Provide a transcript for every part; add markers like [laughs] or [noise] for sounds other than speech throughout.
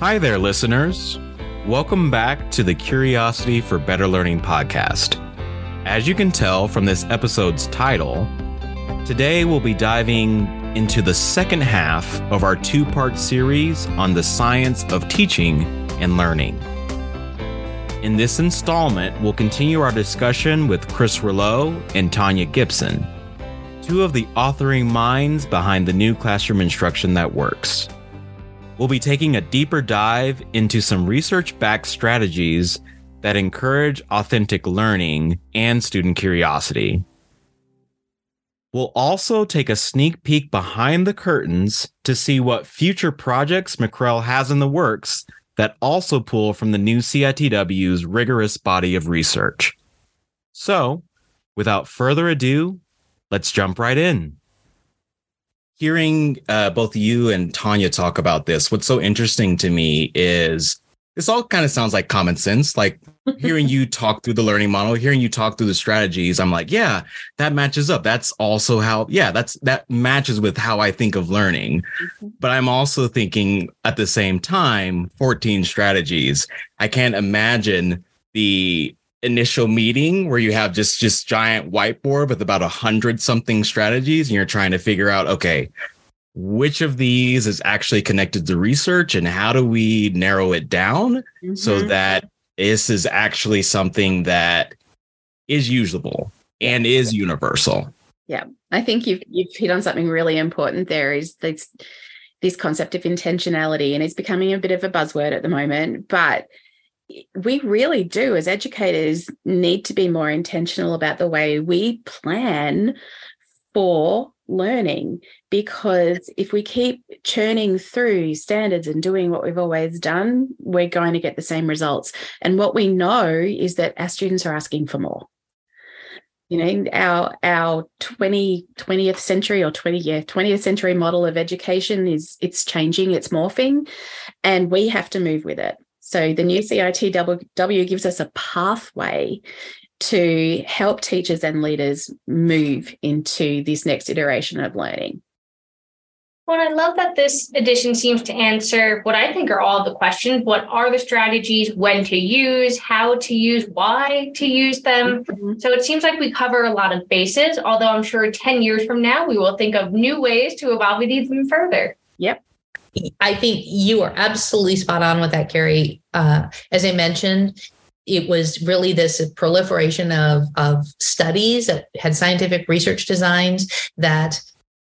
Hi there, listeners. Welcome back to the Curiosity for Better Learning podcast. As you can tell from this episode's title, today we'll be diving into the second half of our two part series on the science of teaching and learning. In this installment, we'll continue our discussion with Kris Rouleau and Tonia Gibson, two of the authoring minds behind the new classroom instruction that works. We'll be taking a deeper dive into some research backed strategies that encourage authentic learning and student curiosity. We'll also take a sneak peek behind the curtains to see what future projects McREL has in the works that also pull from the new CITW's rigorous body of research. So, without further ado, let's jump right in hearing uh, both you and Tonia talk about this, what's so interesting to me is this all kind of sounds like common sense. Like [laughs] hearing you talk through the learning model, hearing you talk through the strategies, I'm like, yeah, that matches up. That's also how, yeah, that's that matches with how I think of learning. Mm-hmm. But I'm also thinking at the same time, 14 strategies. I can't imagine the initial meeting where you have just just giant whiteboard with about a hundred something strategies and you're trying to figure out okay which of these is actually connected to research and how do we narrow it down mm-hmm. so that this is actually something that is usable and is universal. Yeah. I think you've you've hit on something really important there is this this concept of intentionality and it's becoming a bit of a buzzword at the moment but we really do, as educators, need to be more intentional about the way we plan for learning because if we keep churning through standards and doing what we've always done, we're going to get the same results. And what we know is that our students are asking for more. You know, our our 20, 20th century or 20 yeah, 20th century model of education is it's changing, it's morphing, and we have to move with it. So the new CITW gives us a pathway to help teachers and leaders move into this next iteration of learning. Well, I love that this edition seems to answer what I think are all the questions. What are the strategies, when to use, how to use, why to use them? Mm-hmm. So it seems like we cover a lot of bases, although I'm sure 10 years from now, we will think of new ways to evolve it even further. Yep. I think you are absolutely spot on with that, Carrie. Uh, as I mentioned, it was really this proliferation of, of studies that had scientific research designs that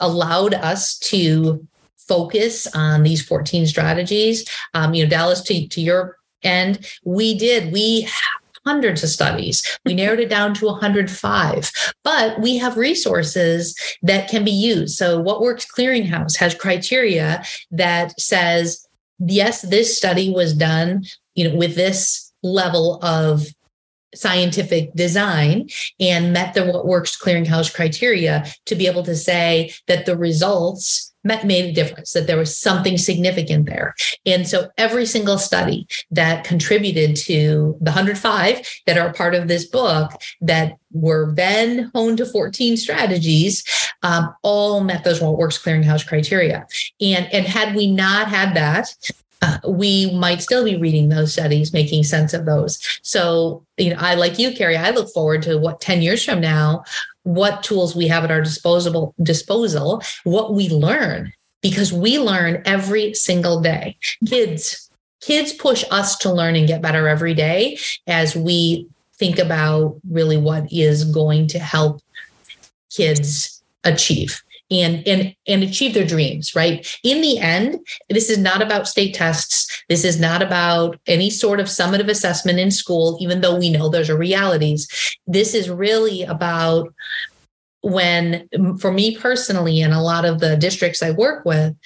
allowed us to focus on these 14 strategies. Um, you know, Dallas, to, to your end, we did, we hundreds of studies. We narrowed it down to 105, but we have resources that can be used. So, What Works Clearinghouse has criteria that says, yes, this study was done, you know, with this level of scientific design and met the what works clearinghouse criteria to be able to say that the results made a difference, that there was something significant there. And so every single study that contributed to the 105 that are part of this book that were then honed to 14 strategies, um, all met those what works clearinghouse criteria. And, and had we not had that, uh, we might still be reading those studies, making sense of those. So, you know, I like you, Carrie, I look forward to what 10 years from now, what tools we have at our disposable disposal, what we learn, because we learn every single day. Kids, kids push us to learn and get better every day as we think about really what is going to help kids achieve and and and achieve their dreams right? In the end this is not about state tests. This is not about any sort of summative assessment in school even though we know those are realities. This is really about when for me personally and a lot of the districts i work with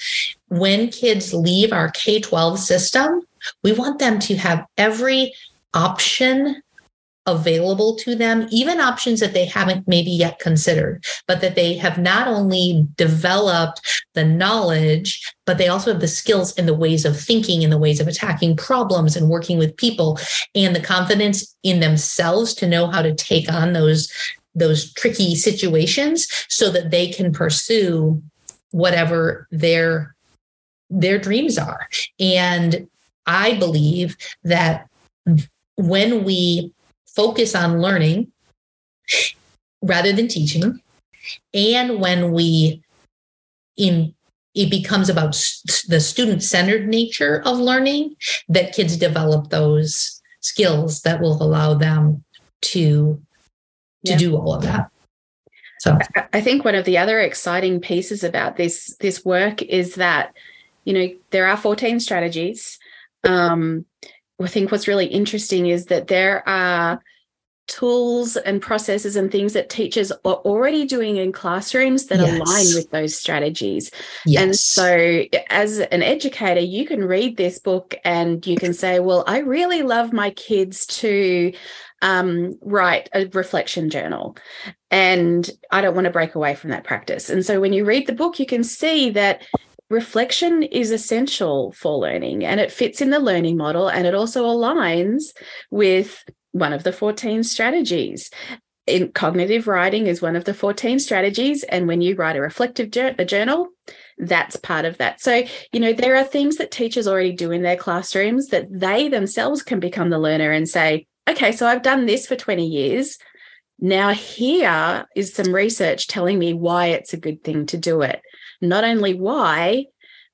when kids leave our k-12 system we want them to have every option available to them, even options that they haven't maybe yet considered, but that they have not only developed the knowledge, but they also have the skills and the ways of thinking and the ways of attacking problems and working with people and the confidence in themselves to know how to take on those those tricky situations so that they can pursue whatever their their dreams are. And I believe that when we focus on learning rather than teaching, and when we in it becomes about the student centered nature of learning that kids develop those skills that will allow them to to do all of that. So. I think one of the other exciting pieces about this this work is that you know there are 14 strategies. Um i think what's really interesting is that there are tools and processes and things that teachers are already doing in classrooms that yes. align with those strategies. Yes. And so, as an educator, you can read this book and you can say, Well, I really love my kids to um, write a reflection journal. And I don't want to break away from that practice. And so, when you read the book, you can see that reflection is essential for learning and it fits in the learning model and it also aligns with one of the 14 strategies. In cognitive writing is one of the 14 strategies. And when you write a reflective a journal, that's part of that. So, you know, there are things that teachers already do in their classrooms that they themselves can become the learner and say, okay, so I've done this for 20 years. Now, here is some research telling me why it's a good thing to do it. Not only why,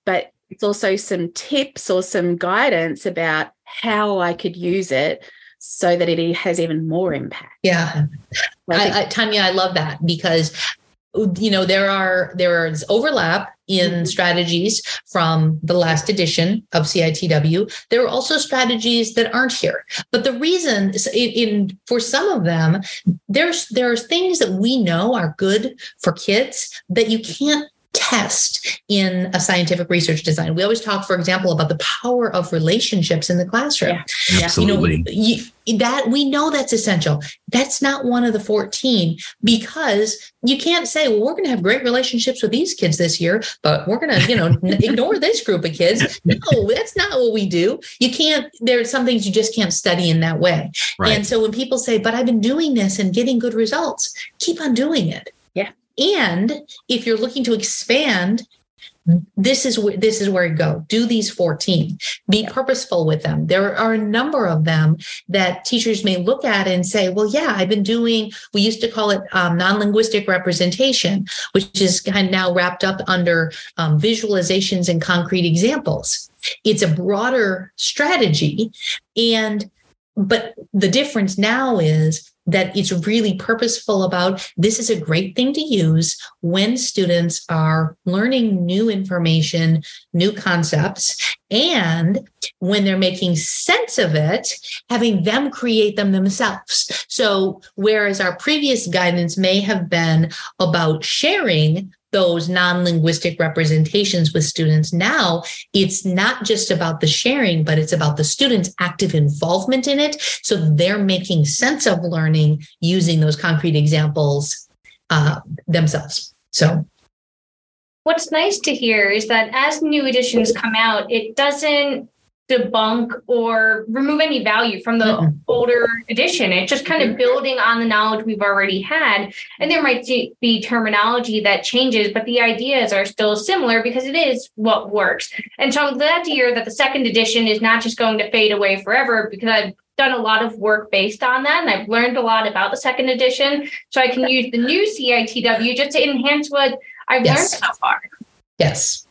but it's also some tips or some guidance about how I could use it so that it has even more impact. Yeah. I, I, Tonia, I love that because you know there are there is overlap in mm-hmm. strategies from the last edition of CITW. There are also strategies that aren't here, but the reason in, in for some of them, there's there's things that we know are good for kids that you can't test in a scientific research design. We always talk, for example, about the power of relationships in the classroom. Yeah. Absolutely. You know, you, that we know that's essential. That's not one of the 14 because you can't say, well, we're going to have great relationships with these kids this year, but we're going to, you know, [laughs] ignore this group of kids. No, that's not what we do. You can't, there are some things you just can't study in that way. Right. And so when people say, but I've been doing this and getting good results, keep on doing it. And if you're looking to expand, this is where this is where you go. Do these 14. Be yeah. purposeful with them. There are a number of them that teachers may look at and say, "Well, yeah, I've been doing." We used to call it um, non-linguistic representation, which is kind of now wrapped up under um, visualizations and concrete examples. It's a broader strategy, and but the difference now is that it's really purposeful about this is a great thing to use when students are learning new information, new concepts, and when they're making sense of it, having them create them themselves. So, whereas our previous guidance may have been about sharing those non-linguistic representations with students. Now it's not just about the sharing but it's about the students active involvement in it. So they're making sense of learning using those concrete examples uh, themselves. So. What's nice to hear is that as new editions come out it doesn't debunk or remove any value from the mm-hmm. older edition. It's just kind of building on the knowledge we've already had. And there might be terminology that changes, but the ideas are still similar because it is what works. And so I'm glad to hear that the second edition is not just going to fade away forever because I've done a lot of work based on that and I've learned a lot about the second edition. So I can use the new CITW just to enhance what I've yes. learned so far. Yes.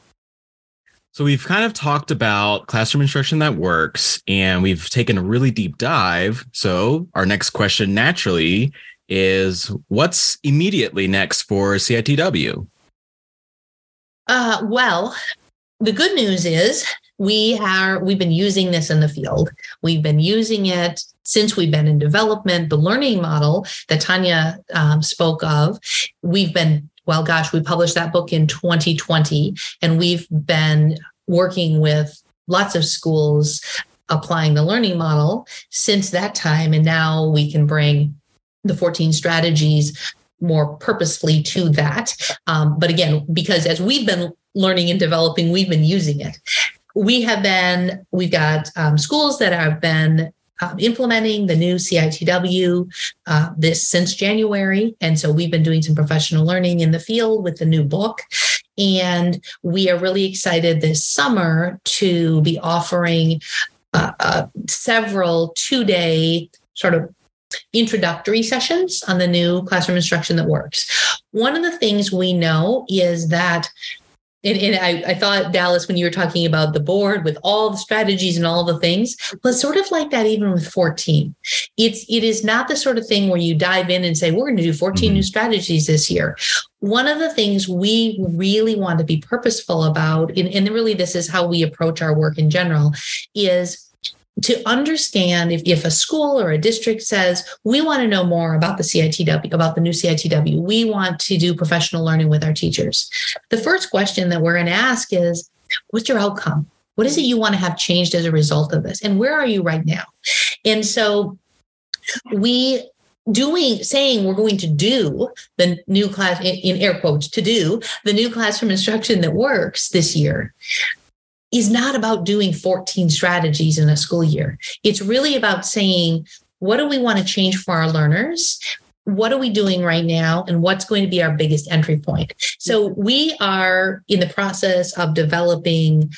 So we've kind of talked about classroom instruction that works and we've taken a really deep dive. So our next question naturally is what's immediately next for CITW? Uh, well, the good news is we are we've been using this in the field. We've been using it since we've been in development. The learning model that Tonia um, spoke of, we've been well, gosh, we published that book in 2020, and we've been working with lots of schools applying the learning model since that time. And now we can bring the 14 strategies more purposefully to that. Um, but again, because as we've been learning and developing, we've been using it. We have been, we've got um, schools that have been um, implementing the new CITW uh, this since January, and so we've been doing some professional learning in the field with the new book. And we are really excited this summer to be offering uh, uh, several two day sort of introductory sessions on the new classroom instruction that works. One of the things we know is that and, and I, I, thought Dallas, when you were talking about the board with all the strategies and all the things, was sort of like that even with 14. It's it is not the sort of thing where you dive in and say, we're going to do 14 mm-hmm. new strategies this year. One of the things we really want to be purposeful about, and, and really this is how we approach our work in general, is to understand if, if a school or a district says, we want to know more about the CITW, about the new CITW, we want to do professional learning with our teachers. The first question that we're going to ask is, what's your outcome? What is it you want to have changed as a result of this? And where are you right now? And so we doing saying we're going to do the new class in, in air quotes to do the new classroom instruction that works this year is not about doing 14 strategies in a school year. It's really about saying, what do we want to change for our learners? What are we doing right now? And what's going to be our biggest entry point? So we are in the process of developing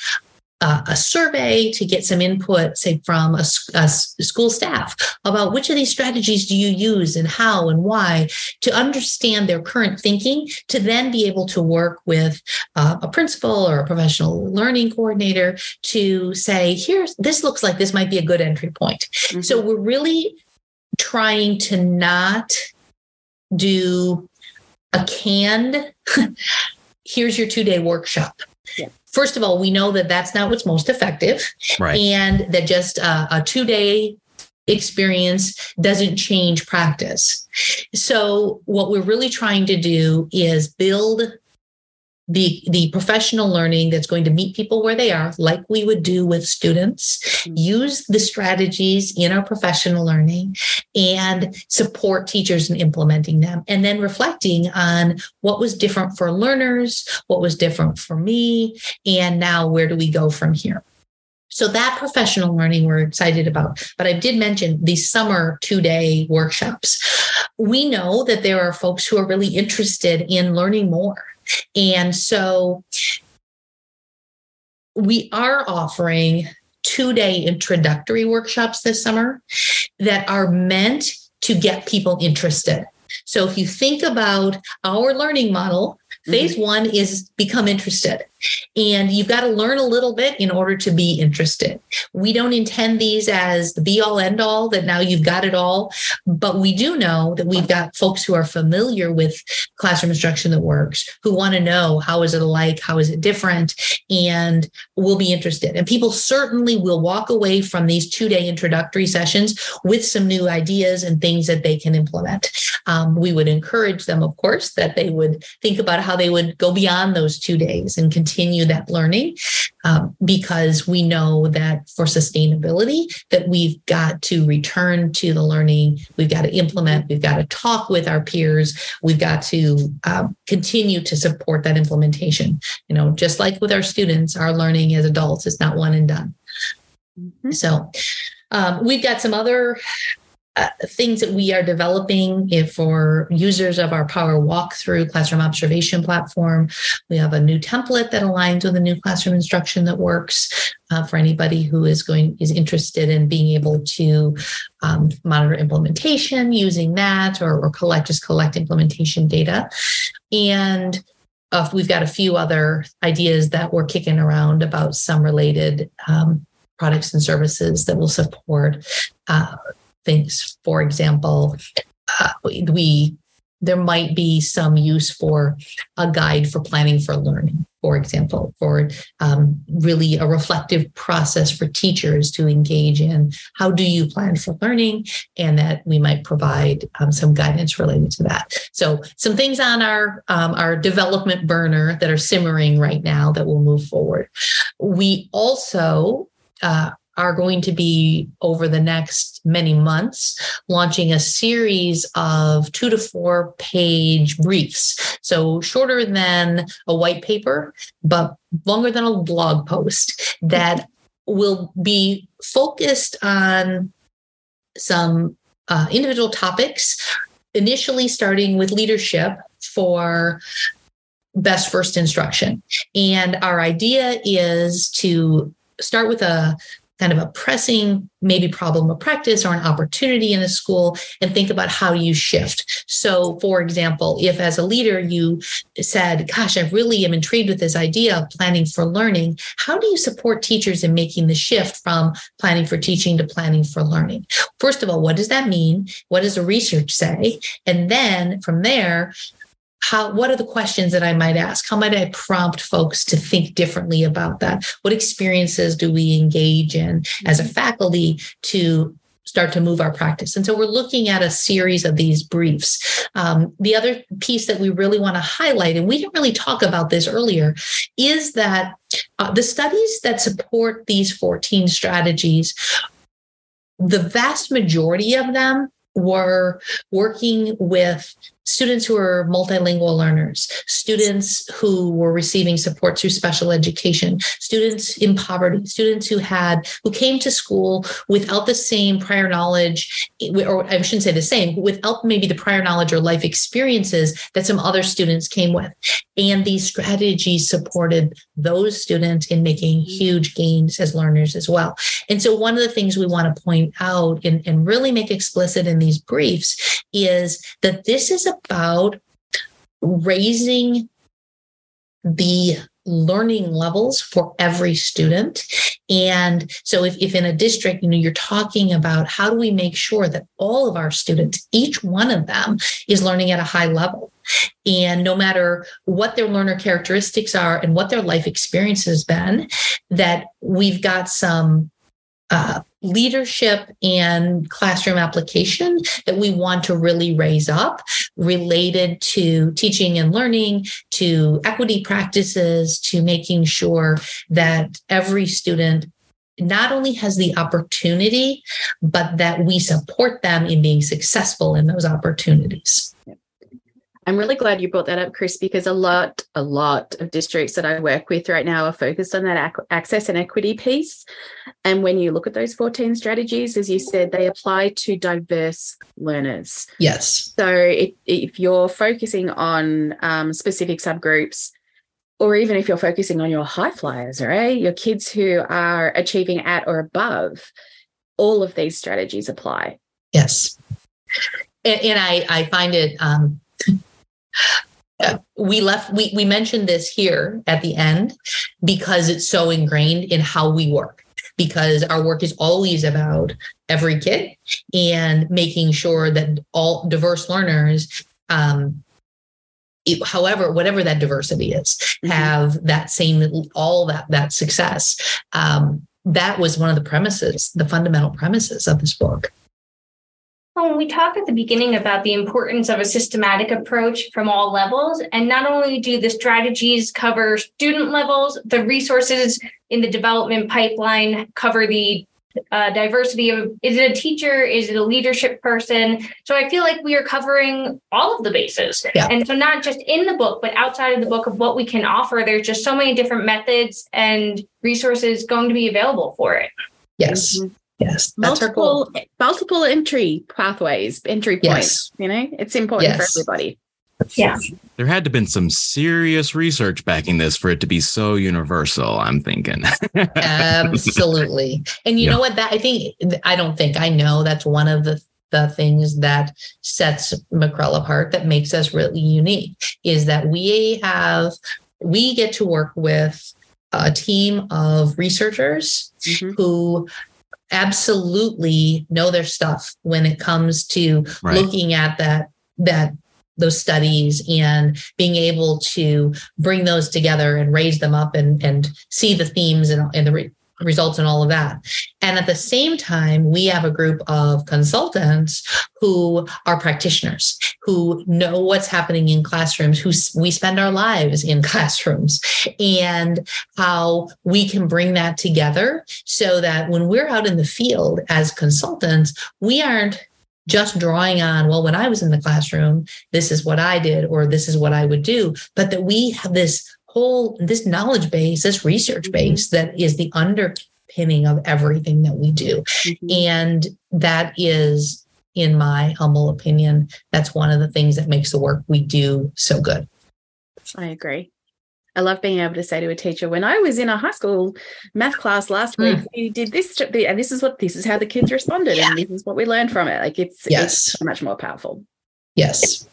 uh, a survey to get some input, say from a, a, school staff about which of these strategies do you use and how and why to understand their current thinking to then be able to work with uh, a principal or a professional learning coordinator to say, here's this looks like this might be a good entry point. Mm-hmm. So we're really trying to not do a canned, [laughs] here's your two day workshop. Yeah first of all, we know that that's not what's most effective, right. and that just uh, a, a two day experience doesn't change practice. So, what we're really trying to do is build the the professional learning that's going to meet people where they are like we would do with students mm-hmm. use the strategies in our professional learning and support teachers in implementing them and then reflecting on what was different for learners what was different for me and now where do we go from here so that professional learning we're excited about. But I did mention these summer two day workshops. We know that there are folks who are really interested in learning more and so we are offering two day introductory workshops this summer that are meant to get people interested. So if you think about our learning model, phase mm-hmm. one is become interested. And you've got to learn a little bit in order to be interested. We don't intend these as the be all end all that now you've got it all. But we do know that we've got folks who are familiar with classroom instruction that works, who want to know how is it alike? How is it different? And will be interested. And people certainly will walk away from these two day introductory sessions with some new ideas and things that they can implement. Um, we would encourage them, of course, that they would think about how they would go beyond those two days and continue that learning um, because we know that for sustainability that we've got to return to the learning. We've got to implement we've got to talk with our peers. We've got to um, continue to support that implementation. You know just like with our students our learning as adults is not one and done. Mm-hmm. so um, we've got some other uh, things that we are developing for users of our Power Walkthrough classroom observation platform. We have a new template that aligns with the new classroom instruction that works uh, for anybody who is going is interested in being able to um, monitor implementation using that or, or collect just collect implementation data. And uh, we've got a few other ideas that we're kicking around about some related um, products and services that will support uh, things. For example, uh, we there might be some use for a guide for planning for learning, for example, for um, really a reflective process for teachers to engage in. How do you plan for learning? And that we might provide um, some guidance related to that. So, some things on our um, our development burner that are simmering right now that will move forward. We also uh, are going to be over the next many months launching a series of two to four page briefs. So shorter than a white paper, but longer than a blog post that will be focused on some uh, individual topics, initially starting with leadership for best first instruction. And our idea is to start with a kind of a pressing maybe problem of practice or an opportunity in a school and think about how you shift. So, for example, if as a leader you said, Gosh, I really am intrigued with this idea of planning for learning, how do you support teachers in making the shift from planning for teaching to planning for learning? First of all, what does that mean? What does the research say? And then from there, how what are the questions that i might ask? How might i prompt folks to think differently about that? What experiences do we engage in as a mm-hmm. faculty to start to move our practice? And so we're looking at a series of these briefs. Um, the other piece that we really want to highlight and we didn't really talk about this earlier is that uh, the studies that support these 14 strategies the vast majority of them were working with students who are multilingual learners, students who were receiving support through special education, students in poverty, students who had who came to school without the same prior knowledge, or I shouldn't say the same, without maybe the prior knowledge or life experiences that some other students came with. And these strategies supported those students in making huge gains as learners as well. And so one of the things we want to point out and, and really make explicit in these briefs is that this is a about raising the learning levels for every student. And so if, if in a district you know you're talking about how do we make sure that all of our students each one of them is learning at a high level. And no matter what their learner characteristics are and what their life experience has been that we've got some uh, leadership and classroom application that we want to really raise up related to teaching and learning, to equity practices, to making sure that every student not only has the opportunity, but that we support them in being successful in those opportunities. I'm really glad you brought that up, Kris, because a lot, a lot of districts that I work with right now are focused on that ac- access and equity piece. And when you look at those 14 strategies, as you said, they apply to diverse learners. Yes. So if, if you're focusing on um, specific subgroups, or even if you're focusing on your high flyers, right, your kids who are achieving at or above, all of these strategies apply. Yes. And, and I, I find it um, we left we, we mentioned this here at the end because it's so ingrained in how we work because our work is always about every kid and making sure that all diverse learners um, it, however whatever that diversity is mm-hmm. have that same all that that success um, that was one of the premises the fundamental premises of this book when we talked at the beginning about the importance of a systematic approach from all levels, and not only do the strategies cover student levels, the resources in the development pipeline cover the uh, diversity of is it a teacher? Is it a leadership person? So i feel like we are covering all of the bases. Yeah. and so not just in the book but outside of the book of what we can offer there's just so many different methods and resources going to be available for it. Yes. Mm-hmm. Yes, multiple multiple entry pathways, entry points. Yes. You know, it's important yes. for everybody. Yeah. There had to have been some serious research backing this for it to be so universal, I'm thinking. [laughs] Absolutely. And you yeah. know what that I think I don't think I know that's one of the the things that sets McREL apart that makes us really unique is that we have we get to work with a team of researchers mm-hmm. who absolutely know their stuff when it comes to right. looking at that that those studies and being able to bring those together and raise them up and and see the themes and, and the results and all of that. And at the same time, we have a group of consultants who are practitioners, who know what's happening in classrooms, who we spend our lives in [laughs] classrooms, and how we can bring that together so that when we're out in the field as consultants, we aren't just drawing on, well, when I was in the classroom, this is what I did, or this is what I would do, but that we have this whole this knowledge base this research mm-hmm. base that is the underpinning of everything that we do mm-hmm. and that is in my humble opinion that's one of the things that makes the work we do so good i agree I love being able to say to a teacher, when I was in a high school math class last mm. week, we did this, and this is what this is how the kids responded, yeah. and this is what we learned from it. Like it's, yes. it's so much more powerful. Yes.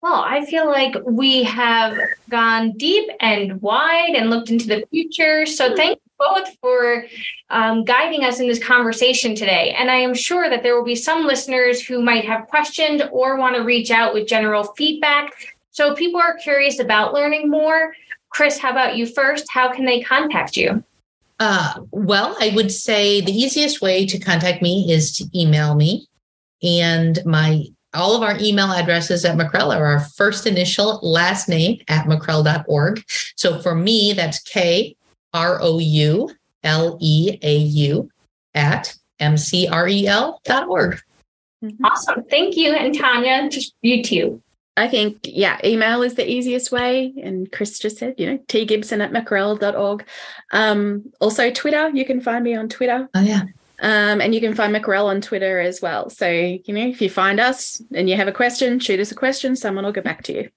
Well, I feel like we have gone deep and wide and looked into the future. So thank you both for um, guiding us in this conversation today. And I am sure that there will be some listeners who might have questions or want to reach out with general feedback. So if people are curious about learning more, Kris, how about you first? How can they contact you? Uh, well, I would say the easiest way to contact me is to email me. And my all of our email addresses at McREL are our first initial last name at mcrel.org. So for me, that's K R O U L E A U at mcrel.org. Mm-hmm. Awesome. Thank you. And Tonia, just you too. I think, yeah, email is the easiest way. And Kris just said, you know, tgibson at mcrel.org. Um, also, Twitter, you can find me on Twitter. Oh, yeah. Um, and you can find McREL on Twitter as well. So, you know, if you find us and you have a question, shoot us a question. Someone will get back to you.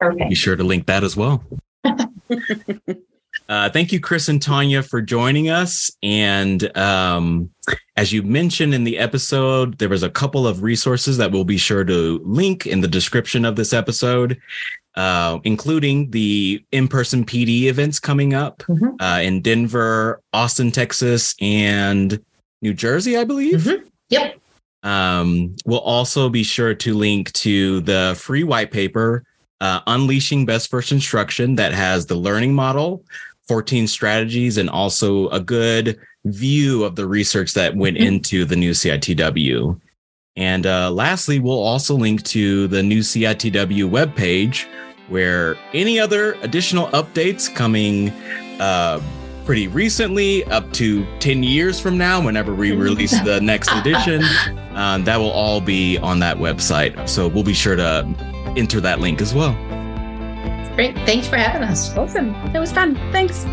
Perfect. Be sure to link that as well. [laughs] Uh, thank you, Kris and Tonia, for joining us. And um, as you mentioned in the episode, there was a couple of resources that we'll be sure to link in the description of this episode, uh, including the in-person PD events coming up mm-hmm. uh, in Denver, Austin, Texas, and New Jersey, I believe. Mm-hmm. Yep. Um, we'll also be sure to link to the free white paper uh, Unleashing Best First Instruction that has the learning model, 14 strategies and also a good view of the research that went mm-hmm. into the new CITW. And uh, lastly, we'll also link to the new CITW webpage where any other additional updates coming uh, pretty recently, up to 10 years from now, whenever we release the next edition, um, [laughs] that will all be on that website. So we'll be sure to enter that link as well. Great. Thanks for having us. Awesome. It was fun. Thanks.